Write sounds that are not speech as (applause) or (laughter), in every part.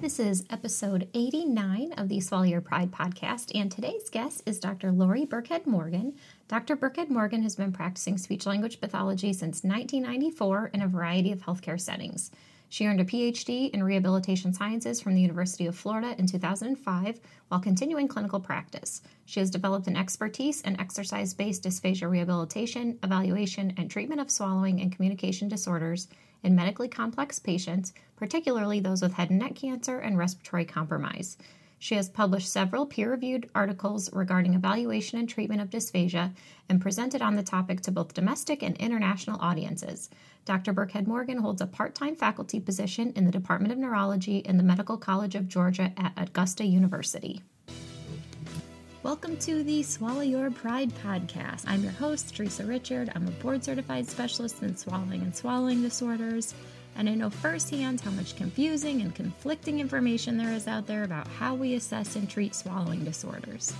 This is episode 89 of the Swallow Your Pride podcast, and today's guest is Dr. Lori Burkhead Morgan. Dr. Burkhead Morgan has been practicing speech language pathology since 1994 in a variety of healthcare settings. She earned a PhD in rehabilitation sciences from the University of Florida in 2005 while continuing clinical practice. She has developed an expertise in exercise based dysphagia rehabilitation, evaluation, and treatment of swallowing and communication disorders in medically complex patients, particularly those with head and neck cancer and respiratory compromise. She has published several peer reviewed articles regarding evaluation and treatment of dysphagia and presented on the topic to both domestic and international audiences. Dr. Burkhead Morgan holds a part time faculty position in the Department of Neurology in the Medical College of Georgia at Augusta University. Welcome to the Swallow Your Pride podcast. I'm your host, Teresa Richard. I'm a board certified specialist in swallowing and swallowing disorders and I know firsthand how much confusing and conflicting information there is out there about how we assess and treat swallowing disorders.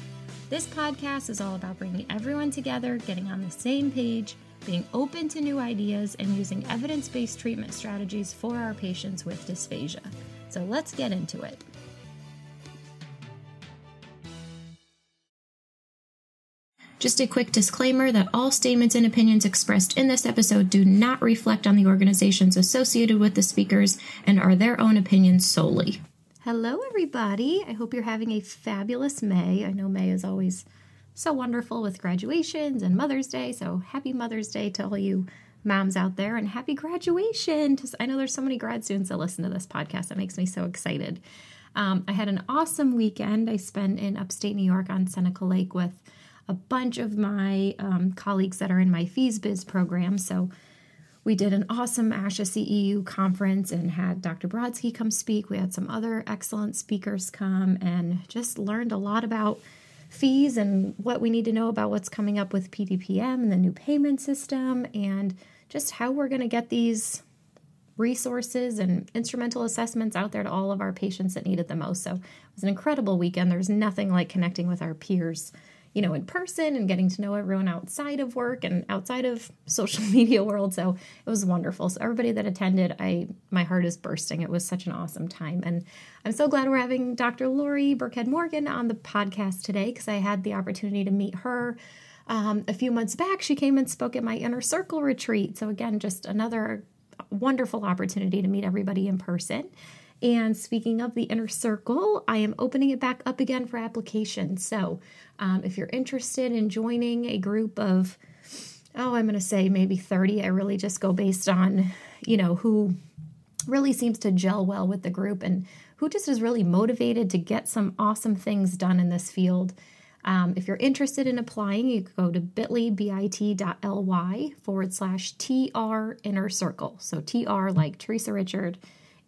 This podcast is all about bringing everyone together, getting on the same page, being open to new ideas, and using evidence based treatment strategies for our patients with dysphagia. So let's get into it. Just a quick disclaimer that all statements and opinions expressed in this episode do not reflect on the organizations associated with the speakers and are their own opinions solely. Hello, everybody. I hope you're having a fabulous May. I know May is always so wonderful with graduations and Mother's Day, so happy Mother's Day to all you moms out there and happy graduation. I know there's so many grad students that listen to this podcast. That makes me so excited. Um, I had an awesome weekend. I spent in upstate New York on Seneca Lake with a bunch of my um, colleagues that are in my FEES-Biz program. So we did an awesome ASHA CEU conference and had Dr. Brodsky come speak. We had some other excellent speakers come and just learned a lot about fees and what we need to know about what's coming up with PDPM and the new payment system and just how we're going to get these resources and instrumental assessments out there to all of our patients that need it the most. So it was an incredible weekend. There's nothing like connecting with our peers you know, in person and getting to know everyone outside of work and outside of (laughs) social media world. So it was wonderful. So everybody that attended, I my heart is bursting. It was such an awesome time. And I'm so glad we're having Dr. Lori Burkhead Morgan on the podcast today because I had the opportunity to meet her. Um, a few months back, she came and spoke at my inner circle retreat. So, again, just another wonderful opportunity to meet everybody in person. And speaking of the inner circle, I am opening it back up again for application. So um, if you're interested in joining a group of, oh, I'm going to say maybe 30, I really just go based on, you know, who really seems to gel well with the group and who just is really motivated to get some awesome things done in this field. Um, if you're interested in applying, you go to bit.ly, bit.ly forward slash TR inner circle. So TR like Teresa Richard,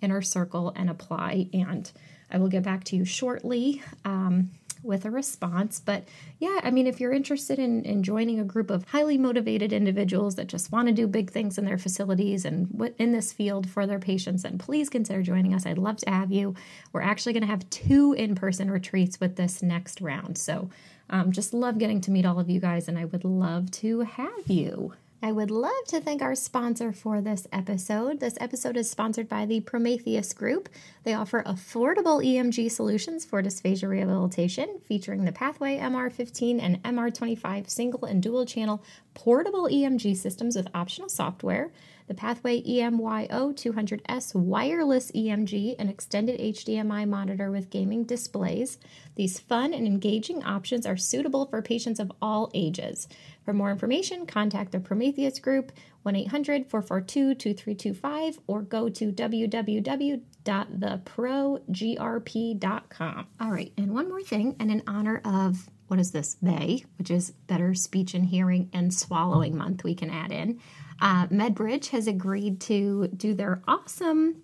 inner circle, and apply. And I will get back to you shortly. Um, with a response. But yeah, I mean, if you're interested in, in joining a group of highly motivated individuals that just want to do big things in their facilities and in this field for their patients, then please consider joining us. I'd love to have you. We're actually going to have two in person retreats with this next round. So um, just love getting to meet all of you guys, and I would love to have you. I would love to thank our sponsor for this episode. This episode is sponsored by the Prometheus Group. They offer affordable EMG solutions for dysphagia rehabilitation, featuring the Pathway MR15 and MR25 single and dual channel portable EMG systems with optional software the Pathway EMYO 200S wireless EMG, an extended HDMI monitor with gaming displays. These fun and engaging options are suitable for patients of all ages. For more information, contact the Prometheus Group 1 800 442 2325 or go to www.theprogrp.com. All right, and one more thing, and in honor of what is this, May, which is Better Speech and Hearing and Swallowing Month, we can add in. Uh, MedBridge has agreed to do their awesome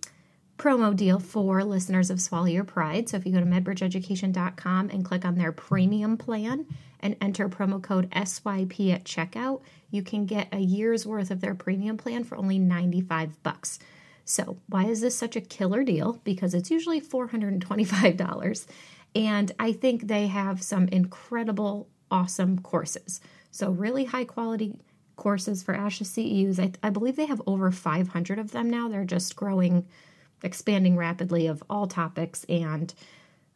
promo deal for listeners of Swallow Your Pride. So if you go to medbridgeeducation.com and click on their premium plan and enter promo code SYP at checkout, you can get a year's worth of their premium plan for only 95 bucks. So, why is this such a killer deal? Because it's usually $425. And I think they have some incredible, awesome courses. So, really high quality courses for ASHA CEUs. I, I believe they have over 500 of them now. They're just growing expanding rapidly of all topics and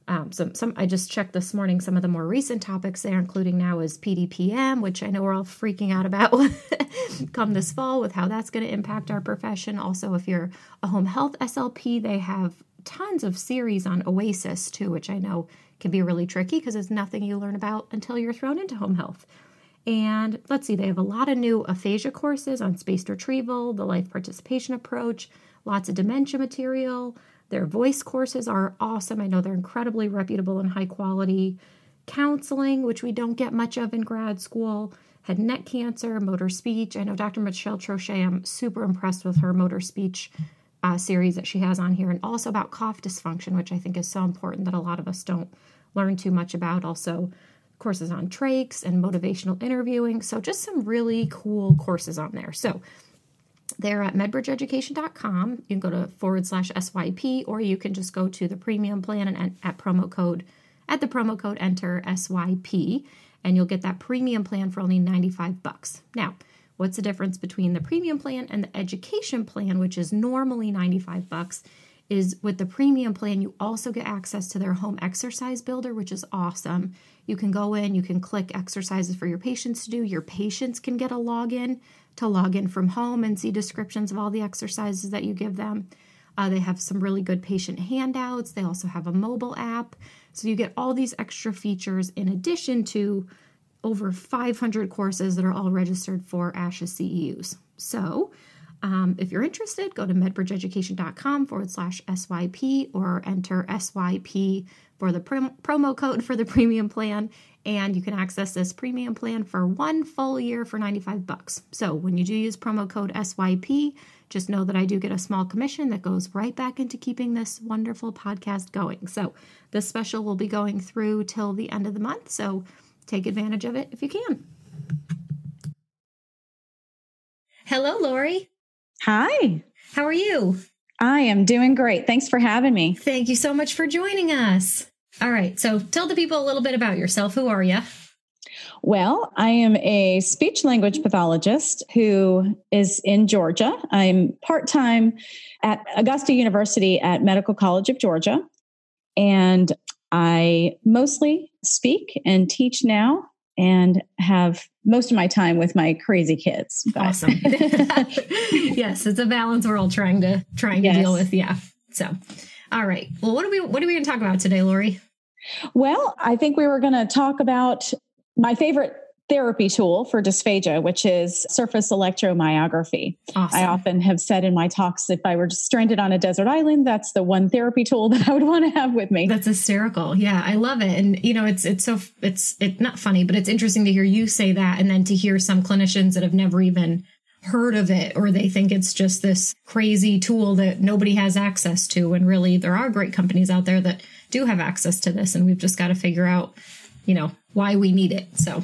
um, some some I just checked this morning some of the more recent topics they're including now is PDPM, which I know we're all freaking out about (laughs) come this fall with how that's going to impact our profession. Also, if you're a home health SLP, they have tons of series on OASIS too, which I know can be really tricky because it's nothing you learn about until you're thrown into home health. And let's see, they have a lot of new aphasia courses on spaced retrieval, the life participation approach, lots of dementia material, their voice courses are awesome. I know they're incredibly reputable and high quality. Counseling, which we don't get much of in grad school, head and neck cancer, motor speech. I know Dr. Michelle Troche, I'm super impressed with her motor speech uh, series that she has on here, and also about cough dysfunction, which I think is so important that a lot of us don't learn too much about. Also, courses on trachs and motivational interviewing. So, just some really cool courses on there. So, they're at medbridgeeducation.com. You can go to forward slash SYP, or you can just go to the premium plan and at promo code, at the promo code enter SYP, and you'll get that premium plan for only 95 bucks. Now, what's the difference between the premium plan and the education plan, which is normally 95 bucks? Is with the premium plan, you also get access to their home exercise builder, which is awesome. You can go in, you can click exercises for your patients to do. Your patients can get a login to log in from home and see descriptions of all the exercises that you give them. Uh, they have some really good patient handouts. They also have a mobile app. So you get all these extra features in addition to over 500 courses that are all registered for ASHA CEUs. So um, if you're interested, go to medbridgeeducation.com forward slash SYP or enter SYP for the prom- promo code for the premium plan and you can access this premium plan for one full year for 95 bucks. So when you do use promo code SYP, just know that I do get a small commission that goes right back into keeping this wonderful podcast going. So this special will be going through till the end of the month, so take advantage of it if you can. Hello, Lori. Hi. How are you? I am doing great. Thanks for having me. Thank you so much for joining us. All right. So tell the people a little bit about yourself. Who are you? Well, I am a speech language pathologist who is in Georgia. I'm part time at Augusta University at Medical College of Georgia. And I mostly speak and teach now and have most of my time with my crazy kids. But. (laughs) Awesome. (laughs) yes, it's a balance we're all trying to trying to deal with. Yeah. So, all right. Well, what are we what are we going to talk about today, Lori? Well, I think we were going to talk about my favorite therapy tool for dysphagia, which is surface electromyography. Awesome. I often have said in my talks, if I were stranded on a desert island, that's the one therapy tool that I would want to have with me. That's hysterical. Yeah, I love it. And you know, it's it's so it's it's not funny, but it's interesting to hear you say that, and then to hear some clinicians that have never even heard of it or they think it's just this crazy tool that nobody has access to and really there are great companies out there that do have access to this and we've just got to figure out you know why we need it so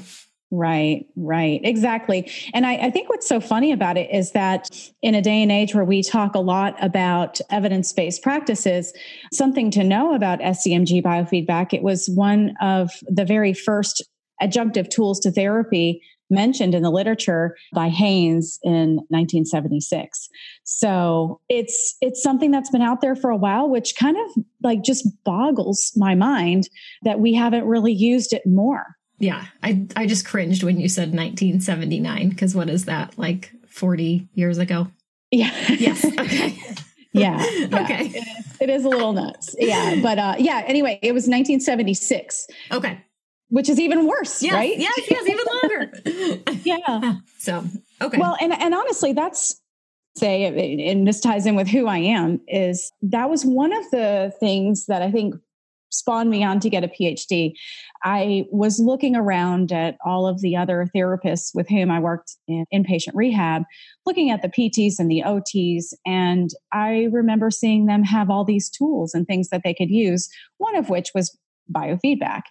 Right, right, exactly. And I, I, think what's so funny about it is that in a day and age where we talk a lot about evidence based practices, something to know about SEMG biofeedback, it was one of the very first adjunctive tools to therapy mentioned in the literature by Haynes in 1976. So it's it's something that's been out there for a while which kind of like just boggles my mind that we haven't really used it more. Yeah, I I just cringed when you said 1979 because what is that like 40 years ago? Yeah. Yes. (laughs) Okay. yeah, (laughs) yeah. Okay. It is, it is, a little nuts. Yeah. But uh yeah, anyway, it was 1976. Okay. Which is even worse, yes, right? Yes, yes, even longer. (laughs) yeah. So okay. Well, and and honestly, that's say, and this ties in with who I am, is that was one of the things that I think spawned me on to get a PhD. I was looking around at all of the other therapists with whom I worked in inpatient rehab, looking at the PTs and the OTs, and I remember seeing them have all these tools and things that they could use, one of which was biofeedback.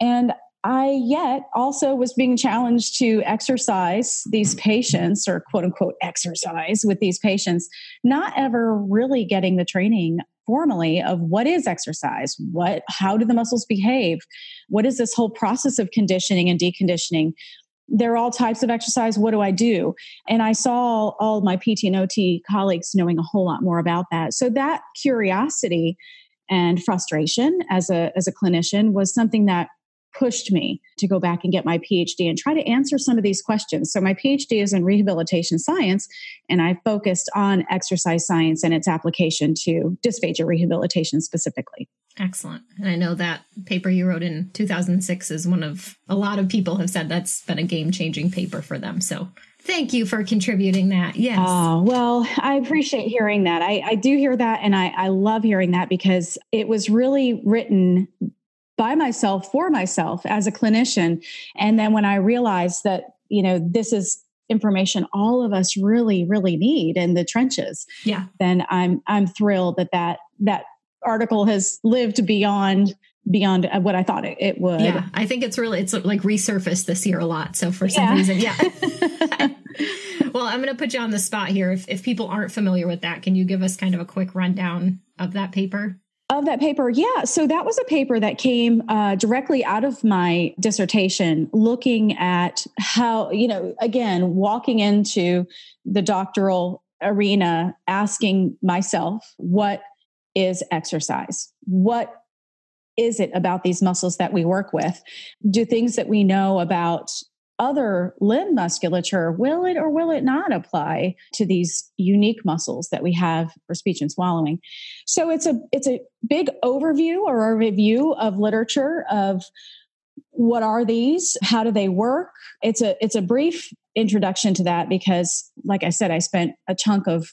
And I yet also was being challenged to exercise these patients or quote unquote exercise with these patients, not ever really getting the training formally of what is exercise what how do the muscles behave what is this whole process of conditioning and deconditioning there are all types of exercise. What do I do? And I saw all my PT and OT colleagues knowing a whole lot more about that. So that curiosity and frustration as a as a clinician was something that pushed me to go back and get my PhD and try to answer some of these questions. So, my PhD is in rehabilitation science, and I focused on exercise science and its application to dysphagia rehabilitation specifically. Excellent. And I know that paper you wrote in 2006 is one of a lot of people have said that's been a game changing paper for them. So, Thank you for contributing that. Yes. Oh, well, I appreciate hearing that. I, I do hear that. And I, I love hearing that because it was really written by myself for myself as a clinician. And then when I realized that, you know, this is information all of us really, really need in the trenches. Yeah. Then I'm, I'm thrilled that that, that article has lived beyond beyond uh, what I thought it, it, would. Yeah, I think it's really it's like resurfaced this year a lot. So for some yeah. reason, yeah. (laughs) (laughs) well, I'm going to put you on the spot here. If if people aren't familiar with that, can you give us kind of a quick rundown of that paper? Of that paper, yeah. So that was a paper that came uh, directly out of my dissertation, looking at how you know, again, walking into the doctoral arena, asking myself, what is exercise? What is it about these muscles that we work with? Do things that we know about other limb musculature, will it or will it not apply to these unique muscles that we have for speech and swallowing? So it's a it's a big overview or a review of literature of what are these? How do they work? It's a it's a brief introduction to that because like I said I spent a chunk of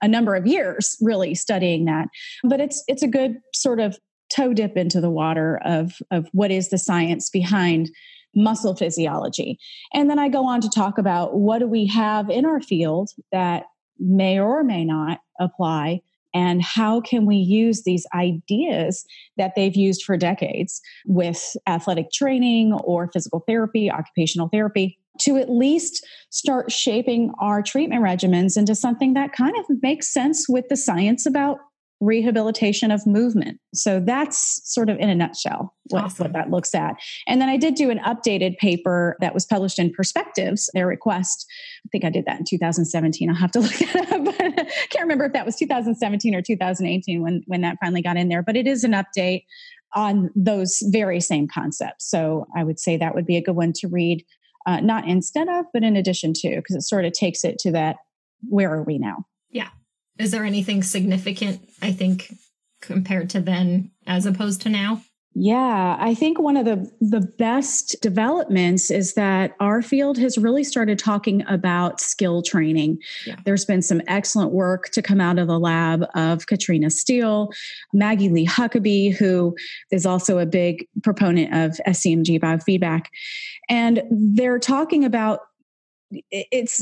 a number of years really studying that. But it's it's a good sort of toe dip into the water of of what is the science behind muscle physiology. And then I go on to talk about what do we have in our field that may or may not apply and how can we use these ideas that they've used for decades with athletic training or physical therapy, occupational therapy to at least start shaping our treatment regimens into something that kind of makes sense with the science about rehabilitation of movement. So that's sort of in a nutshell what, awesome. what, that looks at. And then I did do an updated paper that was published in Perspectives, their request. I think I did that in 2017. I'll have to (laughs) look it up. But I can't remember if that was 2017 or 2018 when, when that finally got in there. But it is an update on those very same concepts. So I would say that would be a good one to read, uh, not instead of, but in addition to, because it sort of takes it to that where are we now? Yeah. Is there anything significant, I think, compared to then as opposed to now? Yeah, I think one of the the best developments is that our field has really started talking about skill training. Yeah. There's been some excellent work to come out of the lab of Catriona Steele, Maggie Lee Huckabee, who is also a big proponent of SEMG biofeedback, and they're talking about it's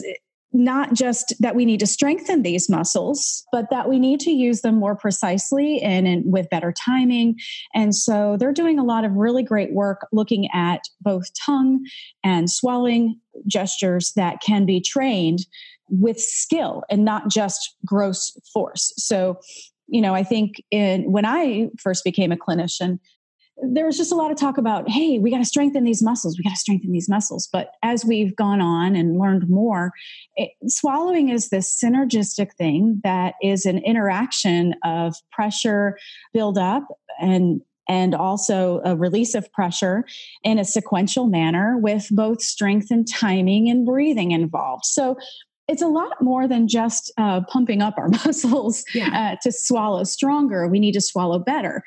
not just that we need to strengthen these muscles, but that we need to use them more precisely and, and, with better timing. And so they're doing a lot of really great work looking at both tongue and swallowing gestures that can be trained with skill and not just gross force. So, you know, I think in when I first became a clinician, there was just a lot of talk about, hey, we got to strengthen these muscles. We got to strengthen these muscles. But as we've gone on and learned more, it, swallowing is this synergistic thing that is an interaction of pressure build up and and also a release of pressure in a sequential manner with both strength and timing and breathing involved. So it's a lot more than just uh, pumping up our (laughs) muscles yeah. uh, to swallow stronger. We need to swallow better.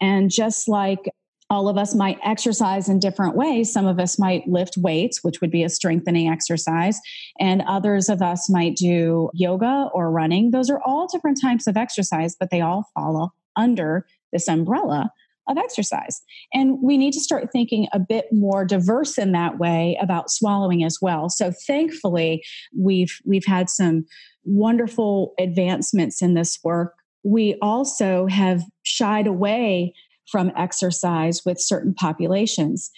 And just like all of us might exercise in different ways. Some of us might lift weights, which would be a strengthening exercise, and others of us might do yoga or running. Those are all different types of exercise, but they all follow under this umbrella of exercise. And we need to start thinking a bit more diverse in that way about swallowing as well. So thankfully, we've we've had some wonderful advancements in this work we also have shied away from exercise with certain populations.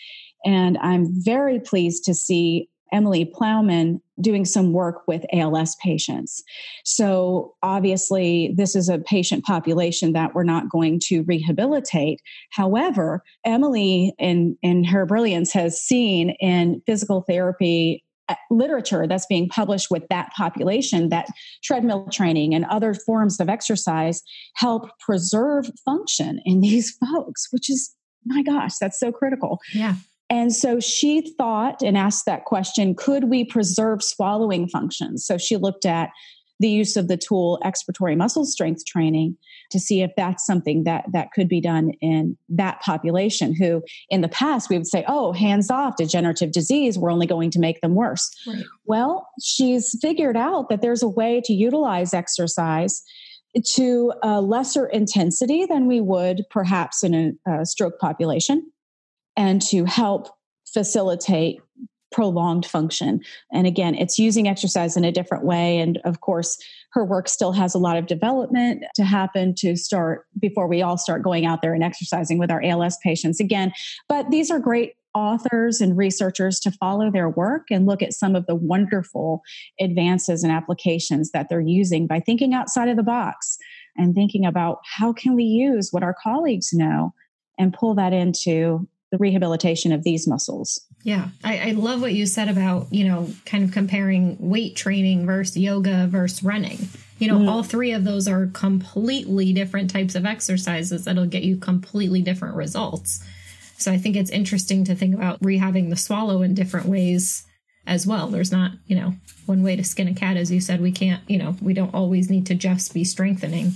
And I'm very pleased to see Emily Plowman doing some work with ALS patients. So, obviously, this is a patient population that we're not going to rehabilitate. However, Emily, in, in her brilliance, has seen in physical therapy Uh, literature that's being published with that population that treadmill training and other forms of exercise help preserve function in (laughs) these folks, which is, my gosh, that's so critical. Yeah. And so she thought and asked that question could we preserve swallowing functions? So she looked at the use of the tool expiratory muscle strength training to see if that's something that that could be done in that population who in the past we would say oh hands off degenerative disease we're only going to make them worse right. well she's figured out that there's a way to utilize exercise to a lesser intensity than we would perhaps in a, a stroke population and to help facilitate prolonged function. And again, it's using exercise in a different way. And of course, her work still has a lot of development to happen to start before we all start going out there and exercising with our ALS patients again. But these are great authors and researchers to follow their work and look at some of the wonderful advances and applications that they're using by thinking outside of the box and thinking about how can we use what our colleagues know and pull that into the rehabilitation of these muscles. Yeah, I, I, love what you said about, you know, kind of comparing weight training versus yoga versus running. You know, mm. all three of those are completely different types of exercises that'll get you completely different results. So I think it's interesting to think about rehabbing the swallow in different ways as well. There's not, you know, one way to skin a cat, as you said. We can't, you know, we don't always need to just be strengthening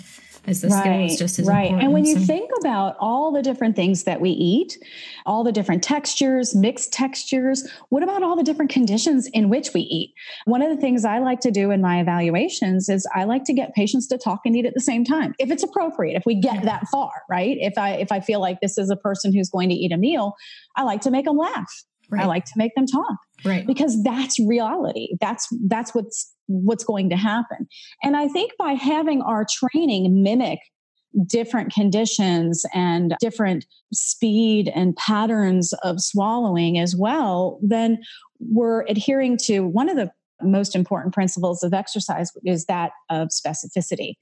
as the right, skill is just as right. important. And when you so. think about all the different things that we eat, all the different textures, mixed textures, what about all the different conditions in which we eat? One of the things I like to do in my evaluations is I like to get patients to talk and eat at the same time, if it's appropriate, if we get that far, right? If I if I feel like this is a person who's going to eat a meal, I like to make them laugh. Right. I like to make them talk. Right. Because that's reality. That's that's what's what's going to happen. And I think by having our training mimic different conditions and different speed and patterns of swallowing as well, then we're adhering to one of the most important principles of exercise is that of specificity.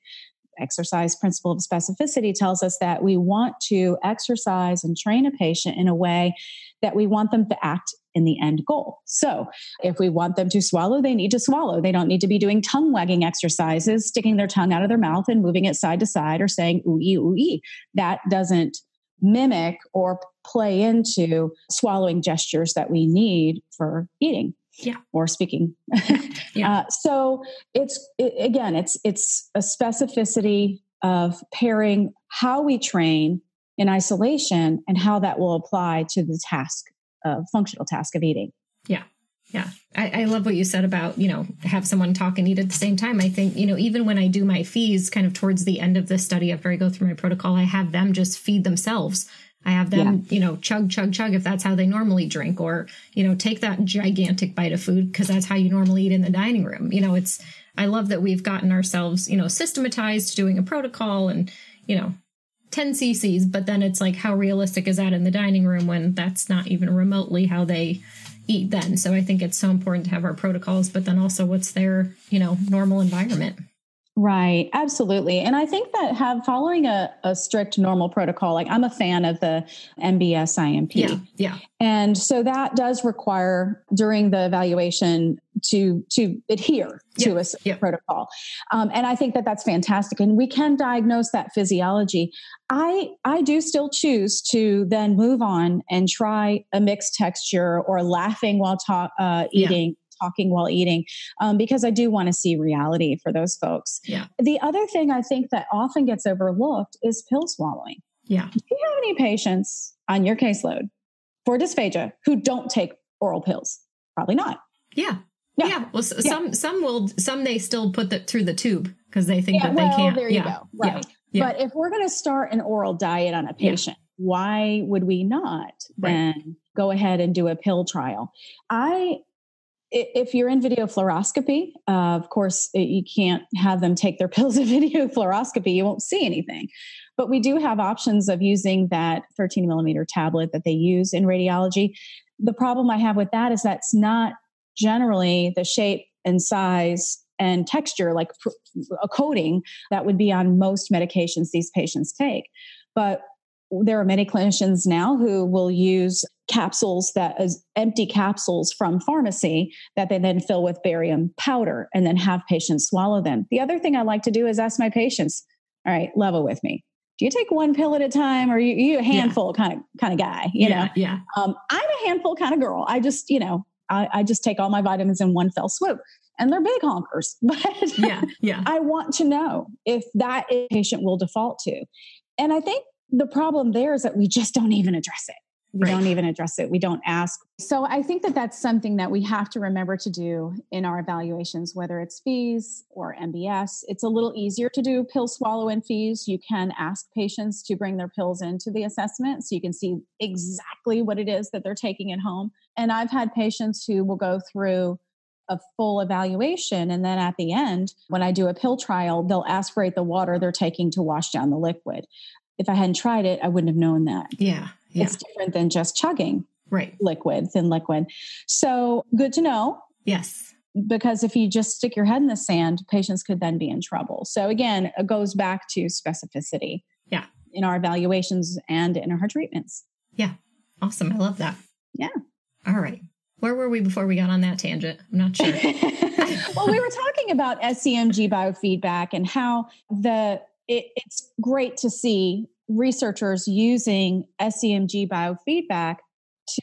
Exercise principle of specificity tells us that we want to exercise and train a patient in a way that we want them to act in the end goal. So, if we want them to swallow, they need to swallow. They don't need to be doing tongue wagging exercises, sticking their tongue out of their mouth and moving it side to side or saying ooh ee ooh ee. That doesn't mimic or play into swallowing gestures that we need for eating yeah. or speaking. (laughs) yeah. Uh, so it's it, again, it's it's a specificity of pairing how we train in isolation and how that will apply to the task of functional task of eating. Yeah. Yeah. I, I, love what you said about, you know, have someone talk and eat at the same time. I think, you know, even when I do my fees kind of towards the end of the study after I go through my protocol, I have them just feed themselves. I have them, yeah. you know, chug, chug, chug if that's how they normally drink, or, you know, take that gigantic bite of food because that's how you normally eat in the dining room. You know, it's, I love that we've gotten ourselves, you know, systematized doing a protocol and, you know, 10 cc's but then it's like how realistic is that in the dining room when that's not even remotely how they eat then so i think it's so important to have our protocols but then also what's their you know normal environment Right, absolutely. And I think that have following a, a strict normal protocol, like I'm a fan of the MBS IMP. Yeah. Yeah. And so that does require during the evaluation to to adhere to a yep. protocol. Um, and I think that that's fantastic. And we can diagnose that physiology. I I do still choose to then move on and try a mixed texture or laughing while ta- uh, eating. Talking while eating um, because I do want to see reality for those folks. Yeah. The other thing I think that often gets overlooked is pill swallowing. Yeah. Do you have any patients on your caseload for dysphagia who don't take oral pills? Probably not. Yeah. Yeah. yeah. Well, yeah. some some will some they still put that through the tube because they think yeah, that well, they can't. There you go. Right. But if we're going to start an oral diet on a patient, why would we not then go ahead and do a pill trial? I if you're in video fluoroscopy, uh, of course, you can't have them take their (laughs) pills in video fluoroscopy. You won't see anything. But we do have options of using that 13 millimeter tablet that they use in radiology. The problem I have with that is that's not generally the shape and size and texture, like a coating that would be on most medications these patients take. But there are many clinicians now who will use capsules that is empty capsules from pharmacy that they then fill with barium powder and then have patients swallow them. The other thing I like to do is ask my patients, all right, level with me. Do you take one pill at a time or are you, you a handful yeah. kind of kind of guy? You yeah, know? Yeah. Um, I'm a handful kind of girl. I just, you know, I, I just take all my vitamins in one fell swoop and they're big honkers. (laughs) But yeah, yeah. I want to know if that patient will default to. And I think the problem there is that we just don't even address it. We right. don't even address it. We don't ask. So I think that that's something that we have to remember to do in our evaluations, whether it's FEES or MBS. It's a little easier to do pill swallow and FEES. You can ask patients to bring their pills into the assessment so you can see exactly what it is that they're taking at home. And I've had patients who will go through a full evaluation. And then at the end, when I do a pill trial, they'll aspirate the water they're taking to wash down the liquid if I hadn't tried it, I wouldn't have known that. Yeah. yeah. It's different than just chugging right liquid, thin liquid. So good to know. Yes. Because if you just stick your head in the sand, patients could then be in trouble. So again, it goes back to specificity. Yeah. In our evaluations and in our treatments. Yeah. Awesome. I love that. Yeah. All right. Where were we before we got on that tangent? I'm not sure. (laughs) well, we were talking about SEMG biofeedback and how the it, it's great to see researchers using SEMG biofeedback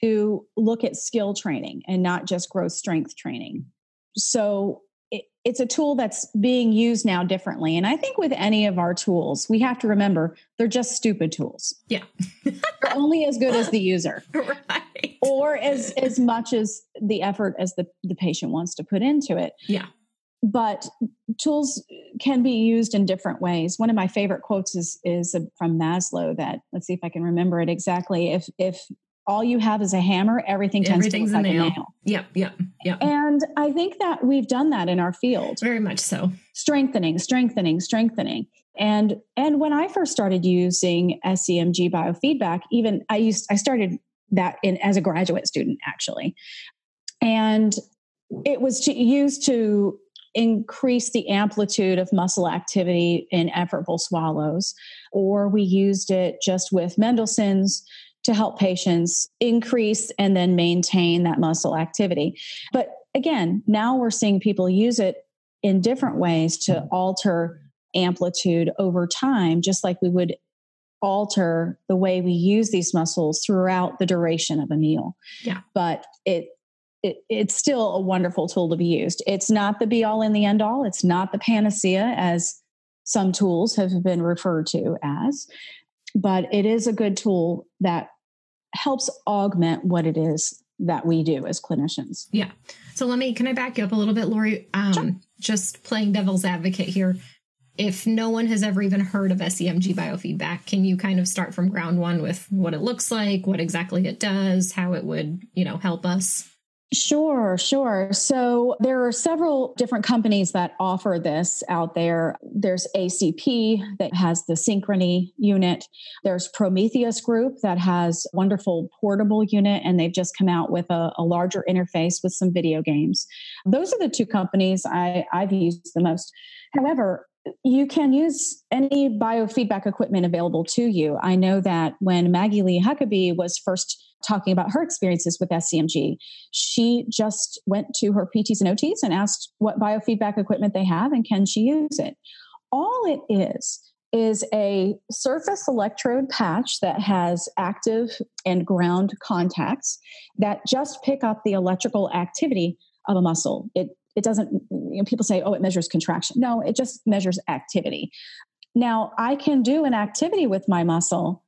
to look at skill training and not just growth strength training. So it, it's a tool that's being used now differently. And I think with any of our tools, we have to remember they're just stupid tools. Yeah. (laughs) they're only as good as the user. (laughs) Right. Or as as much as the effort as the, the patient wants to put into it. Yeah but tools can be used in different ways. One of my favorite quotes is is from Maslow that let's see if I can remember it exactly. If if all you have is a hammer, everything tends to look a like nail. a nail. Yep, yep, yep. And I think that we've done that in our field. Very much so. Strengthening, strengthening, strengthening. And and when I first started using SEMG biofeedback, even I used I started that in as a graduate student actually. And it was to, used to increase the amplitude of muscle activity in effortful swallows, or we used it just with Mendelsohn's to help patients increase and then maintain that muscle activity. But again, now we're seeing people use it in different ways to alter amplitude over time, just like we would alter the way we use these muscles throughout the duration of a meal. Yeah. But it it, it's still a wonderful tool to be used. It's not the be all and the end all. It's not the panacea as some tools have been referred to as, but it is a good tool that helps augment what it is that we do as clinicians. Yeah. So let me, can I back you up a little bit, Lori? Um, sure. Just playing devil's advocate here. If no one has ever even heard of SEMG biofeedback, can you kind of start from ground one with what it looks like, what exactly it does, how it would, you know, help us? Sure, sure. So there are several different companies that offer this out there. There's ACP that has the Synchrony unit. There's Prometheus Group that has wonderful portable unit, and they've just come out with a, a larger interface with some video games. Those are the two companies I, I've used the most. However, you can use any biofeedback equipment available to you. I know that when Maggie Lee Huckabee was first talking about her experiences with SEMG, she just went to her PTs and OTs and asked what biofeedback equipment they have and can she use it. All it is is a surface electrode patch that has active and ground contacts that just pick up the electrical activity of a muscle. It it doesn't you know, people say oh it measures contraction. No it just measures activity. Now i can do an activity with my muscle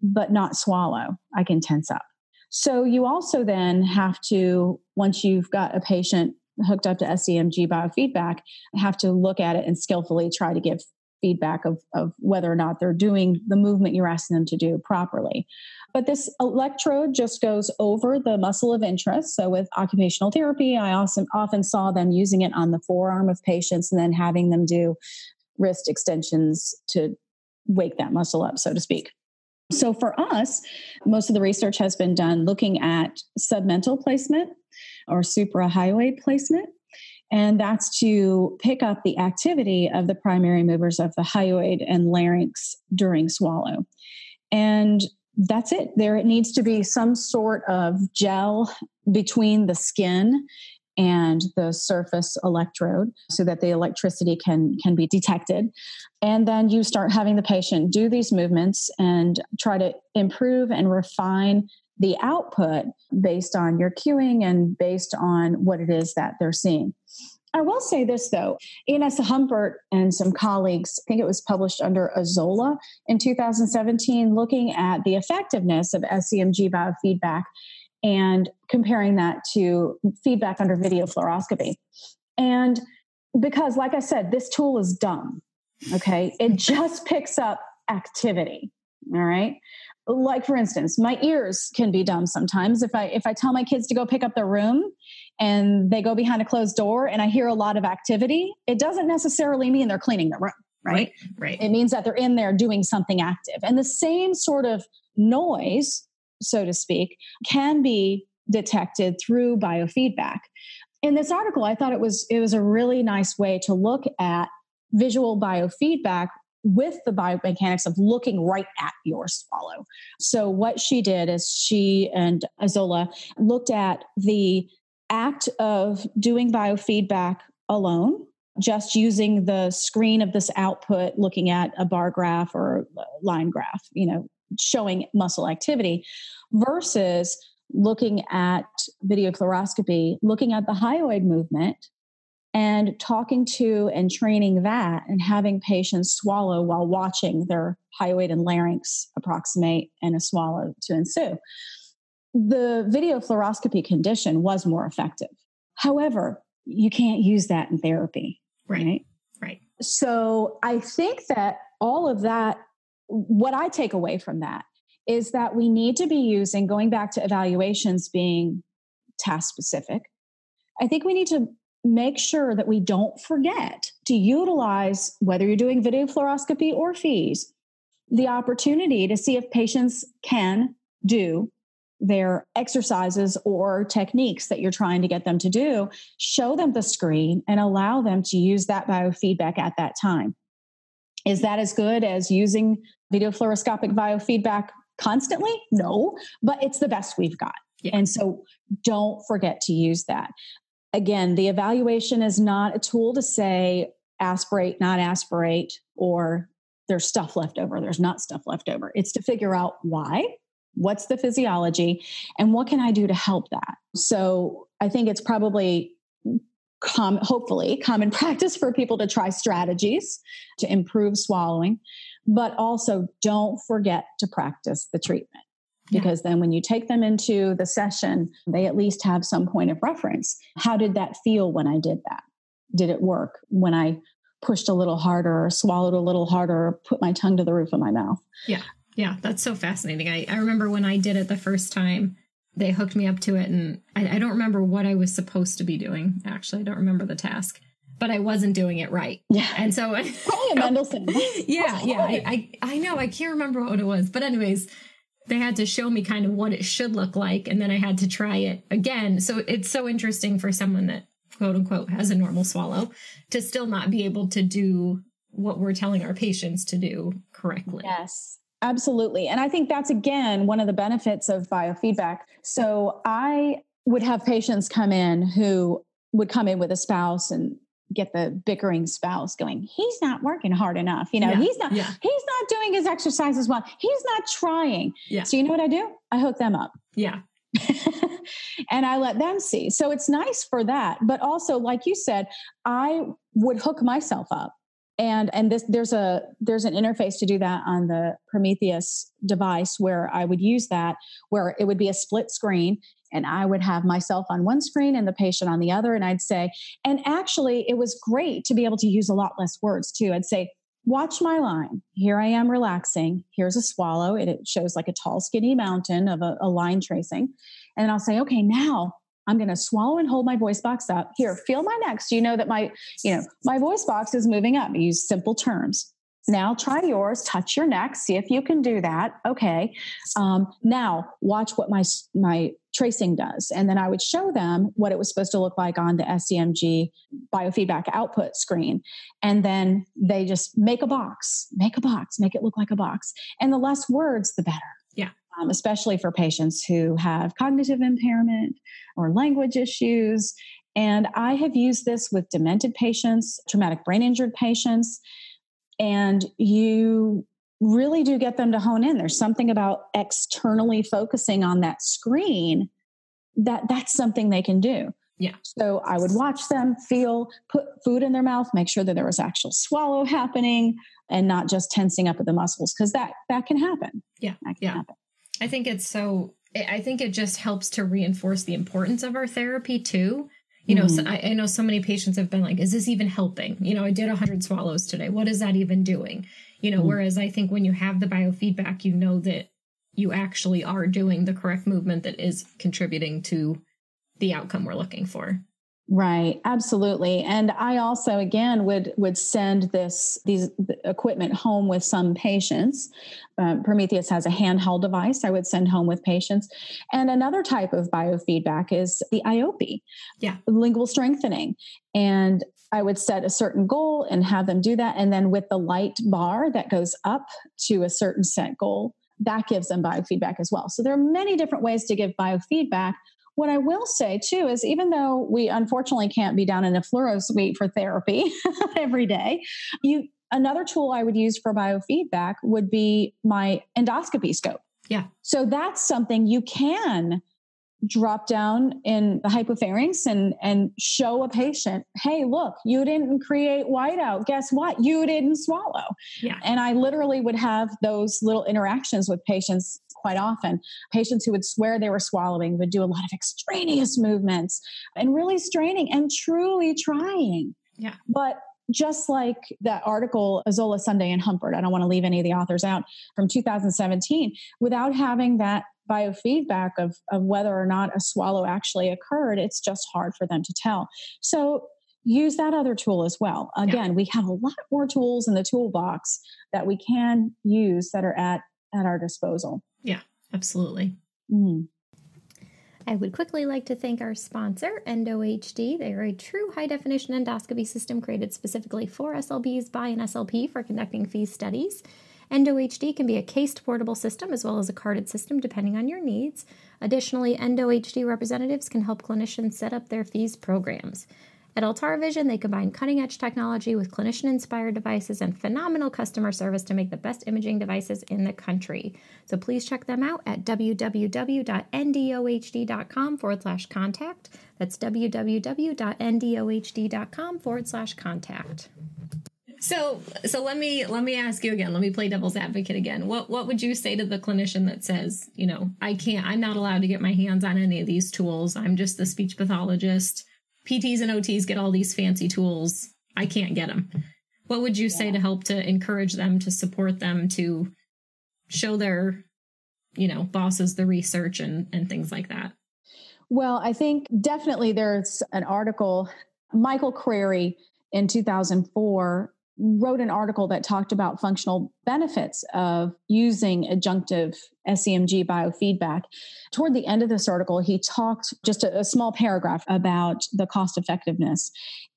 but not swallow. I can tense up so you also then have to once you've got a patient hooked up to semg biofeedback have to look at it and skillfully try to give feedback of, of whether or not they're doing the movement you're asking them to do properly but this electrode just goes over the muscle of interest. So with occupational therapy, I also often saw them using it on the forearm of patients and then having them do wrist extensions to wake that muscle up, so to speak. So for us, most of the research has been done looking at submental placement. or suprahyoid placement. And that's to pick up the activity of the primary movers of the hyoid and larynx during swallow. And that's it. There needs to be some sort of gel between the skin and the surface electrode so that the electricity can can be detected. And then you start having the patient do these movements and try to improve and refine the output based on your cueing and based on what it is that they're seeing. I will say this though, Ines Humbert and some colleagues, I think it was published under Azola in 2017, looking at the effectiveness of SEMG biofeedback and comparing that to feedback under video fluoroscopy. And because, like I said, this tool is dumb, okay? It (laughs) just picks up activity, all right? Like for instance, my ears can be dumb sometimes. If I if I tell my kids to go pick up their room and they go behind a closed door and I hear a lot of activity, it doesn't necessarily mean they're cleaning the room, right? Right. right. It means that they're in there doing something active. And the same sort of noise so to speak, can be detected through biofeedback. In this article, I thought it was it was a really nice way to look at visual biofeedback with the biomechanics of looking right at your swallow. So what she did is she and Azola looked at the act of doing biofeedback alone just using the screen of this output looking at a bar graph or line graph you know showing muscle activity versus looking at video fluoroscopy, looking at the hyoid movement and talking to and training that and having patients swallow while watching their hyoid and larynx approximate and a swallow to ensue. The video fluoroscopy condition was more effective. However, you can't use that in therapy. Right. Right. right. So I think that all of that what I take away from that is that we need to be using, going back to evaluations being task specific, I think we need to make sure that we don't forget to utilize, whether you're doing video fluoroscopy or FEES, the opportunity to see if patients can do their exercises or techniques that you're trying to get them to do, show them the screen and allow them to use that biofeedback at that time. Is that as good as using video fluoroscopic biofeedback constantly? No, but it's the best we've got. Yeah. And so don't forget to use that. Again, the evaluation is not a tool to say aspirate, not aspirate, or there's stuff left over, there's not stuff left over. It's to figure out why, what's the physiology, and what can I do to help that. So I think it's probably com- hopefully common (laughs) practice for people to try strategies to improve swallowing but also don't forget to practice the treatment. Because yeah. then when you take them into the session they at least have some point of reference. How did that feel when i did that? Did it work when i pushed a little harder or swallowed a little harder or put my tongue to the roof of my mouth? Yeah. Yeah that's so fascinating. I, I remember when i did it the first time they hooked me up to it and I, I don't remember what i was supposed to be doing actually. I don't remember the task but I wasn't doing it right. Yeah. And so Probably (laughs) Mendelsohn. yeah, yeah. I, I, I know, I can't remember what it was. But anyways, they had to show me kind of what it should look like, and then I had to try it again. So it's so interesting for someone that quote unquote has a normal swallow to still not be able to do what we're telling our patients to do correctly. Yes. Absolutely. And I think that's again one of the benefits of biofeedback. So I would have patients come in who would come in with a spouse and get the bickering spouse going he's not working hard enough you know yeah, he's not yeah. he's not doing his exercise as well he's not trying. Yeah. so you know what i do? I hook them up. Yeah. (laughs) And i let them see. So it's nice for that but also like you said i would hook myself up. And and this there's a there's an interface to do that on the prometheus device where i would use that where it would be a split screen and I would have myself on one screen and the patient on the other. And I'd say, and actually, it was great to be able to use a lot less words too. I'd say, watch my line. Here I am relaxing. Here's a swallow. It, it shows like a tall, skinny mountain of a, a line tracing. And I'll say, okay, now I'm going to swallow and hold my voice box up. Here, feel my neck. So you know that my, you know, my voice box is moving up. I use simple terms. Now try yours touch your neck see if you can do that okay. Um, now watch what my my tracing does and then i would show them what it was supposed to look like on the semg biofeedback output screen and then they just make a box make a box make it look like a box and the less words the better. Yeah. Um, especially for patients who have cognitive impairment or language issues and I have used this with demented patients, traumatic brain injured patients, and you really do get them to hone in. There's something about externally focusing on that screen that that's something they can do. Yeah. So I would watch them feel, put food in their mouth, make sure that there was actual swallow happening and not just tensing up of the muscles because that that can happen. Yeah. That Can yeah. Happen. I think it's so I think it just helps to reinforce the importance of our therapy too you know, mm-hmm. so I, I, know so many patients have been like, is this even helping? You know, I did 100 swallows today. What is that even doing? You know, mm-hmm. whereas I think when you have the biofeedback, you know that you actually are doing the correct movement that is contributing to the outcome we're looking for. Right, absolutely. And I also again would would send this these equipment home with some patients. Uh, Prometheus has a handheld device I would send home with patients. And another type of biofeedback is the IOP. yeah, lingual strengthening. And I would set a certain goal and have them do that. And then with the light bar that goes up to a certain set goal, that gives them biofeedback as well. So there are many different ways to give biofeedback what I will say too is even though we unfortunately can't be down in a fluoro suite for therapy (laughs) every day, you another tool I would use for biofeedback would be my endoscopy scope. Yeah. So that's something you can drop down in the hypopharynx and and show a patient hey look you didn't create whiteout guess what you didn't swallow yeah and i literally would have those little interactions with patients quite often patients who would swear they were swallowing would do a lot of extraneous movements and really straining and truly trying yeah but just like that article, Azola Sunday and Humbert, I don't want to leave any of the authors out from 2017, without having that biofeedback of, of whether or not a swallow actually occurred, it's just hard for them to tell. So use that other tool as well. Again, yeah. we have a lot more tools in the toolbox that we can use that are at, at our disposal. Yeah, absolutely. Mm. I would quickly like to thank our sponsor, EndoHD. They are a true high definition endoscopy system created specifically for SLPs by an SLP for conducting FEES studies. EndoHD can be a cased portable system as well as a carded system depending on your needs. Additionally, EndoHD representatives can help clinicians set up their FEES programs. At Altara Vision, they combine cutting edge technology with clinician inspired devices and phenomenal customer service to make the best imaging devices in the country. So please check them out at www.endohd.com forward slash contact. That's www.endohd.com forward slash contact. So so let me let me ask you again. Let me play devil's advocate again. What what would you say to the clinician that says, you know, I can't I'm not allowed to get my hands on any of these tools. I'm just the speech pathologist. PTs and OTs get all these fancy tools. I can't get them. What would you yeah. say to help to encourage them to support them to show their you know bosses the research and and things like that? Well, I think definitely there's an article Michael Crary in 2004 wrote an article that talked about functional benefits of using adjunctive SEMG biofeedback. Toward the end of this article, he talked just a, a small paragraph about the cost effectiveness.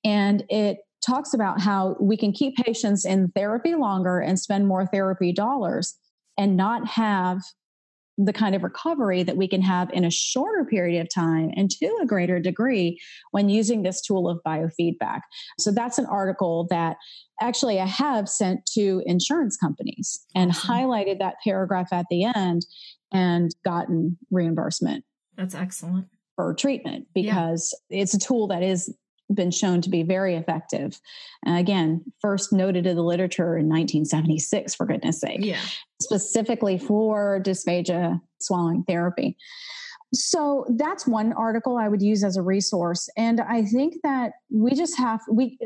And it talks about how we can keep patients in therapy longer and spend more therapy dollars and not have the kind of recovery that we can have in a shorter period of time and to a greater degree when using this tool of biofeedback. So that's an article that actually I have sent to insurance companies and awesome. highlighted that paragraph at the end and gotten reimbursement. That's excellent. For treatment because yeah. it's a tool that is been shown to be very effective. Again, first noted in the literature in 1976, for goodness sake. Yeah. Specifically for dysphagia swallowing therapy. So that's one article I would use as a resource. And I think that we just have, we,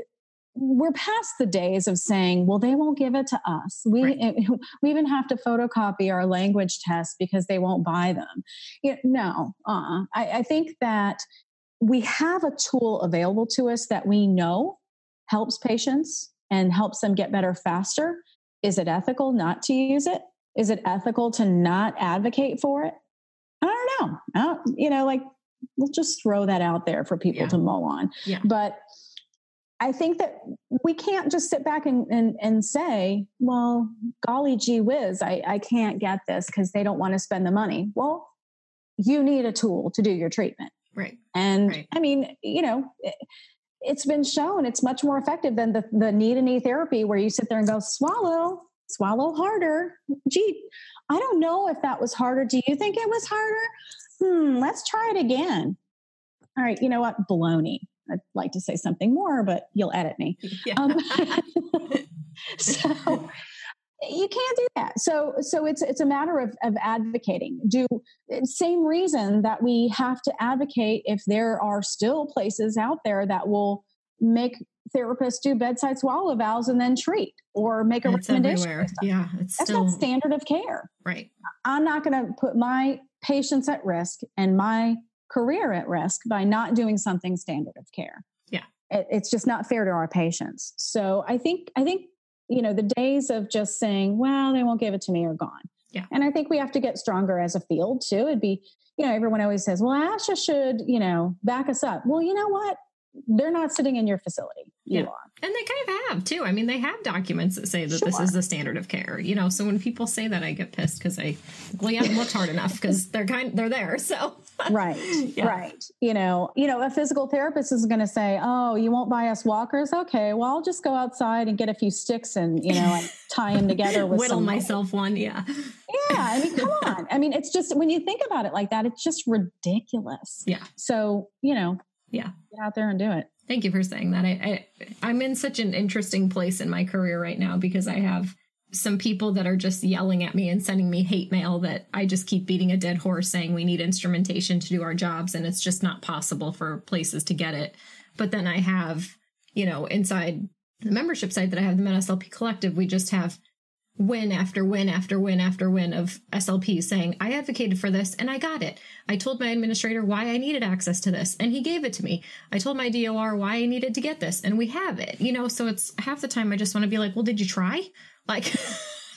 we're past the days of saying, well, they won't give it to us. We, right. (laughs) we even have to photocopy our language tests because they won't buy them. You know, no, uh-uh. I, I think that we have a tool available to us that we know helps patients and helps them get better faster Is it ethical not to use it? Is it ethical to not advocate for it? I don't know. I don't, you know, like we'll just throw that out there for people yeah. to mull on. Yeah. But I think that we can't just sit back and, and, and say, well, golly gee whiz, I, I can't get this because they don't want to spend the money. Well, you need a tool to do your treatment. Right. And right. I mean, you know, it, has been shown it's much more effective than the, the knee to knee therapy where you sit there and go, swallow, swallow harder. Gee, I don't know if that was harder. Do you think it was harder? Hmm, let's try it again. All right, you know what? Baloney. I'd like to say something more, but you'll edit me. (laughs) Yeah. Um, (laughs) (laughs) so you can't do that. So so it's it's a matter of, of advocating. Do same reason that we have to advocate if there are still places out there that will make therapists do bedside swallow evals and then treat or make a it's recommendation. Yeah, it's that's still... not standard of care. Right. I'm not going to put my patients at risk and my career at risk by not doing something standard of care. Yeah. It, it's just not fair to our patients. So I think I think you know the days of just saying, "Well, they won't give it to me," are gone. Yeah. And I think we have to get stronger as a field too. It'd be, you know, everyone always says, "Well, ASHA should, you know, back us up." Well, you know what? They're not sitting in your facility. You yeah. are. And they kind of have too. I mean, they have documents that say that sure. this is the standard of care. You know, so when people say that, I get pissed because I, well, you haven't looked hard enough because (laughs) they're kind, they're there. So right, (laughs) yeah. right. You know, you know, a physical therapist is going to say, "Oh, you won't buy us walkers? Okay, well, I'll just go outside and get a few sticks and you know, and (laughs) tie them together with whittle myself one." Yeah, yeah. I mean, come on. I mean, it's just when you think about it like that, it's just ridiculous. Yeah. So you know, yeah, get out there and do it. Thank you for saying that. I, I I'm in such an interesting place in my career right now because I have some people that are just yelling at me and sending me hate mail that I just keep beating a dead horse saying we need instrumentation to do our jobs and it's just not possible for places to get it. But then I have, you know, inside the membership site that I have, the MedSLP Collective, we just have win after win after win after win of SLPs saying, I advocated for this and I got it. I told my administrator why I needed access to this and he gave it to me. I told my DOR why I needed to get this and we have it. You know, so it's half the time I just want to be like, well, did you try? Like,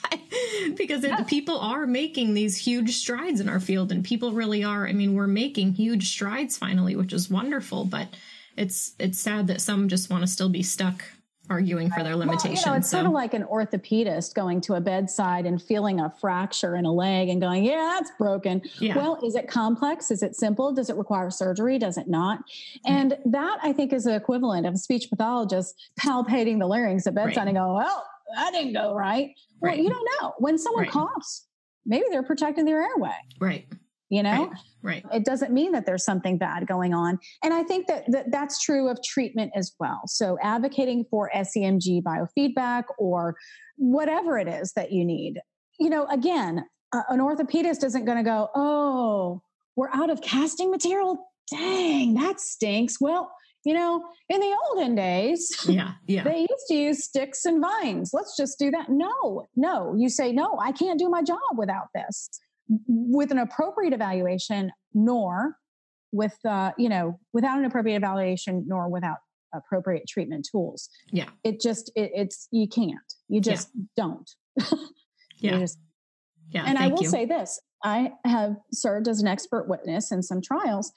(laughs) because people are making these huge strides in our field and people really are. I mean, we're making huge strides finally, which is wonderful, but it's, it's sad that some just want to still be stuck arguing for their limitations. Well, you know, it's so. sort of like an orthopedist going to a bedside and feeling a fracture in a leg and going, "Yeah, that's broken." Yeah. Well, is it complex? Is it simple? Does it require surgery? Does it not? And mm-hmm. that I think is the equivalent of a speech pathologist palpating the larynx at bedside right. and go, "Well, that didn't go right." Well, right. you don't know when someone right. coughs. Maybe they're protecting their airway. Right you know? Right, right, it doesn't mean that there's something bad going on. And i think that, that that's true of treatment as well. So advocating for semg biofeedback or whatever it is that you need. You know again uh, an orthopedist isn't going to go oh we're out of casting material? Dang that stinks. Well you know in the olden days yeah yeah. they used to use sticks and vines. Let's just do that. No no. You say no i can't do my job without this with an appropriate evaluation, nor with uh, you know without an appropriate evaluation, nor without appropriate treatment tools. Yeah, it just it, it's you can't. You just yeah. don't. (laughs) yeah. Just, yeah. And I will you. say this: I have served as an expert witness in some trials,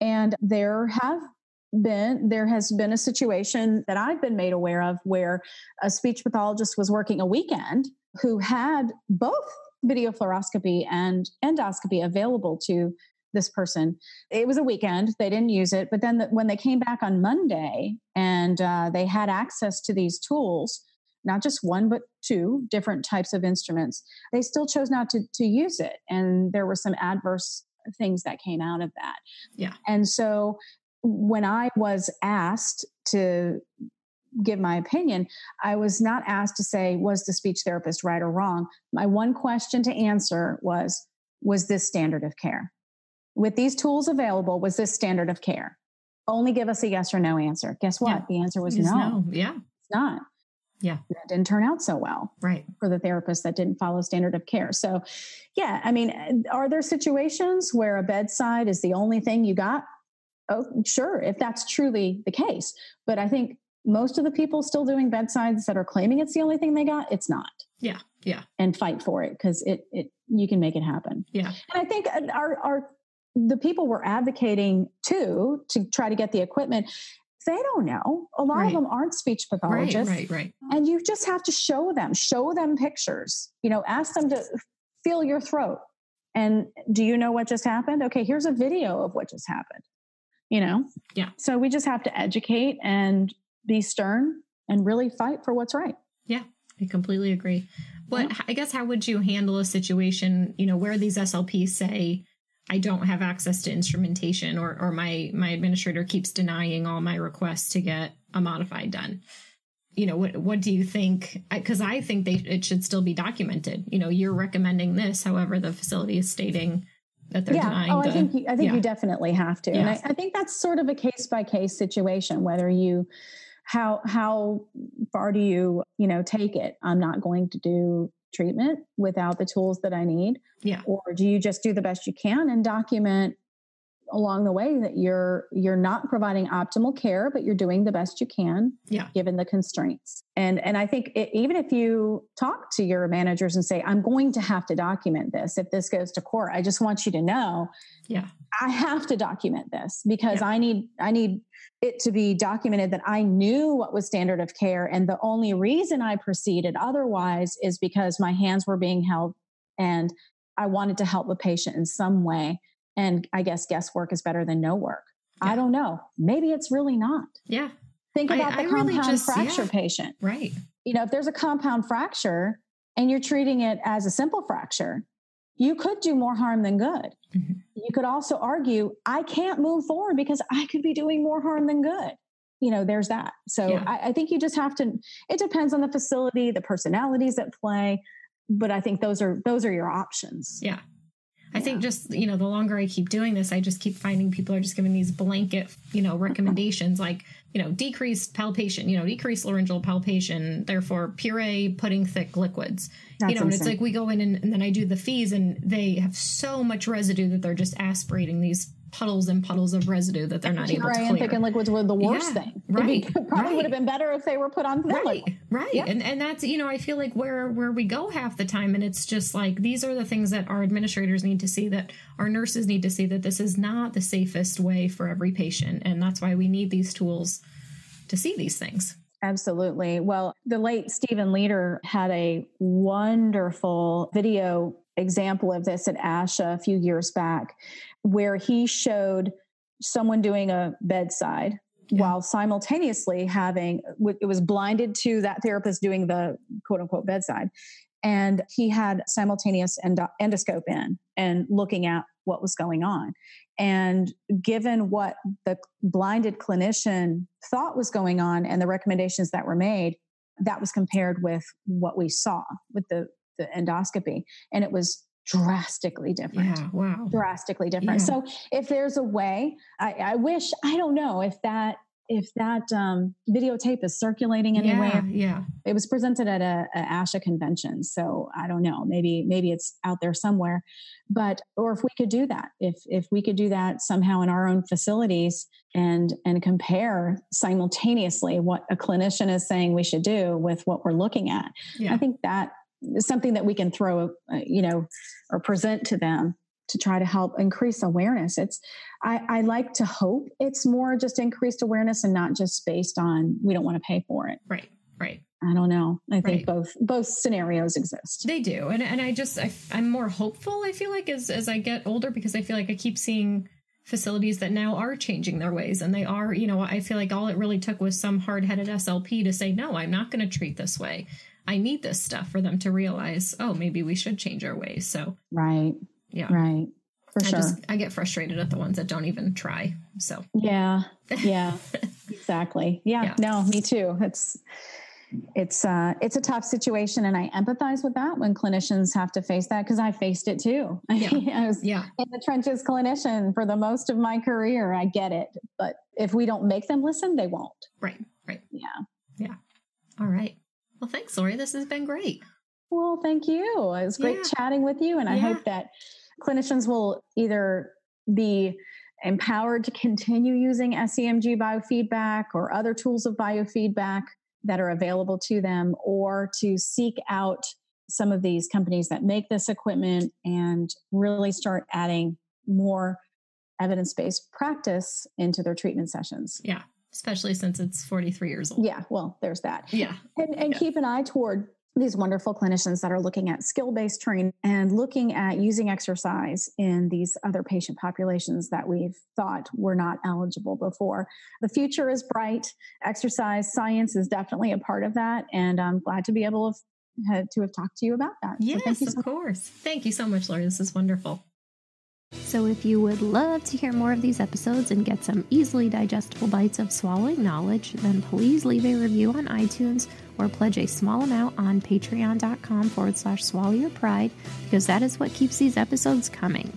and there have been there has been a situation that I've been made aware of where a speech pathologist was working a weekend who had both video fluoroscopy and endoscopy available to this person. It was a weekend; they didn't use it. But then the, when they came back on Monday and uh, they had access to these tools, not just one but two different types of instruments, they still chose not to to use it, and there were some adverse things that came out of that. Yeah, and so when I was asked to give my opinion, I was not asked to say, was the speech therapist right or wrong? My one question to answer was, was this standard of care? With these tools available, was this standard of care? Only give us a yes or no answer. Guess what? Yeah. The answer was no. no. Yeah. It's not. Yeah. That didn't turn out so well. Right. For the therapist that didn't follow standard of care. So, yeah, I mean, are there situations where a bedside is the only thing you got? Oh, sure, if that's truly the case. But I think most of the people still doing bedsides that are claiming it's the only thing they got, it's not. Yeah. Yeah. And fight for it because it, it, you can make it happen. Yeah. And I think uh, our, our, the people we're advocating to, to try to get the equipment, they don't know. A lot Right. of them aren't speech pathologists. Right. pathologists. Right. Right. And you just have to show them, show them pictures, you know, ask them to feel your throat. And do you know what just happened? Okay, here's a video of what just happened. You know? Yeah. So we just have to educate and be stern and really fight for what's right. Yeah, I completely agree. But I guess how would you handle a situation, you know, where these SLPs say, I don't have access to instrumentation or or my my administrator keeps denying all my requests to get a modified done. You know, what what do you think? Because I think they it should still be documented. You know, you're recommending this, however, the facility is stating that they're yeah. Oh, denying. Oh, the, I think you, I think yeah. you definitely have to. And I, I think that's sort of a case by case situation, whether you how how far do you, you know, take it? I'm not going to do treatment without the tools that I need. Yeah. Or do you just do the best you can and document along the way that you're you're not providing optimal care but you're doing the best you can Yeah. given the constraints and and i think it, even if you talk to your managers and say i'm going to have to document this if this goes to court i just want you to know Yeah. i have to document this because Yeah. i need i need it to be documented that i knew what was standard of care and the only reason i proceeded otherwise is because my hands were being held and i wanted to help the patient in some way and i guess guesswork is better than no work Yeah. i don't know maybe it's really not Yeah. think I- about the I really compound just- fracture yeah. patient Right. you know if there's a compound fracture and you're treating it as a simple fracture you could do more harm than good Mhm. you could also argue i can't move forward because i could be doing more harm than good you know there's that so Yeah. I, I think you just have to it depends on the facility the personalities at play but i think those are those are your options Yeah. I think just, you know, the longer I keep doing this, I just keep finding people are just giving these blanket, you know, recommendations like, you know, decreased palpation, you know, decreased laryngeal palpation, therefore puree pudding thick liquids. That's you know, and it's like we go in and, and then I do the FEES and they have so much residue that they're just aspirating these puddles and puddles of residue that they're not able to and clear. thickened liquids were the worst Yeah, thing be- (laughs) probably right. would have been better if they were put on thin right right Yep. and and that's you know i feel like where where we go half the time and it's just like these are the things that our administrators need to see that our nurses need to see that this is not the safest way for every patient and that's why we need these tools to see these things Absolutely. Well, the late Steven Leder had a wonderful video example of this at ASHA a few years back, where he showed someone doing a bedside Yeah. while simultaneously having it was blinded to that therapist doing the quote unquote bedside. And he had simultaneous endo- endoscope in and looking at what was going on. And given what the blinded clinician thought was going on and the recommendations that were made that was compared with what we saw with the, the endoscopy. And it was drastically different yeah wow drastically different. Yeah. So if there's a way, I, I wish I don't know if that if that um, videotape is circulating anywhere. yeah yeah It was presented at a, a ASHA convention, so I don't know. Maybe maybe it's out there somewhere, but or if we could do that, if if we could do that somehow in our own facilities and and compare simultaneously what a clinician is saying we should do with what we're looking at. yeah I think that something that we can throw, uh, you know, or present to them to try to help increase awareness. It's, I, I like to hope it's more just increased awareness and not just based on we don't want to pay for it. right right I don't know. I think Right. both both scenarios exist. They do, and and I just I, I'm more hopeful. I feel like as as I get older because I feel like I keep seeing facilities that now are changing their ways, and they are. You know, I feel like all it really took was some hard headed SLP to say no, I'm not going to treat this way. I need this stuff for them to realize, oh, maybe we should change our ways. So Right. yeah, Right. For I sure. just I get frustrated at the ones that don't even try. So yeah. (laughs) Yeah. exactly. Yeah. Yeah. No, me too. It's it's uh it's a tough situation and I empathize with that when clinicians have to face that because I faced it too. (laughs) Yeah. I was yeah, in the trenches clinician for the most of my career. I get it. But if we don't make them listen, they won't. right, right. Yeah. Yeah. All right. Well, thanks, Lori. This has been great. Well, thank you. It was great Yeah. chatting with you. And I Yeah. hope that clinicians will either be empowered to continue using SEMG biofeedback or other tools of biofeedback that are available to them, or to seek out some of these companies that make this equipment and really start adding more evidence based practice into their treatment sessions. Yeah, especially since it's 43 years old. Yeah, well, there's that. Yeah. And, and yeah. keep an eye toward these wonderful clinicians that are looking at skill based training and looking at using exercise in these other patient populations that we've thought were not eligible before. The future is bright. Exercise science is definitely a part of that. And I'm glad to be able to, have, to have talked to you about that. Yes, so of so course. Thank you so much, Lori. This is wonderful. So, if you would love to hear more of these episodes and get some easily digestible bites of swallowing knowledge, then please leave a review on iTunes or pledge a small amount on patreon.com forward slash swallow your pride because that is what keeps these episodes coming.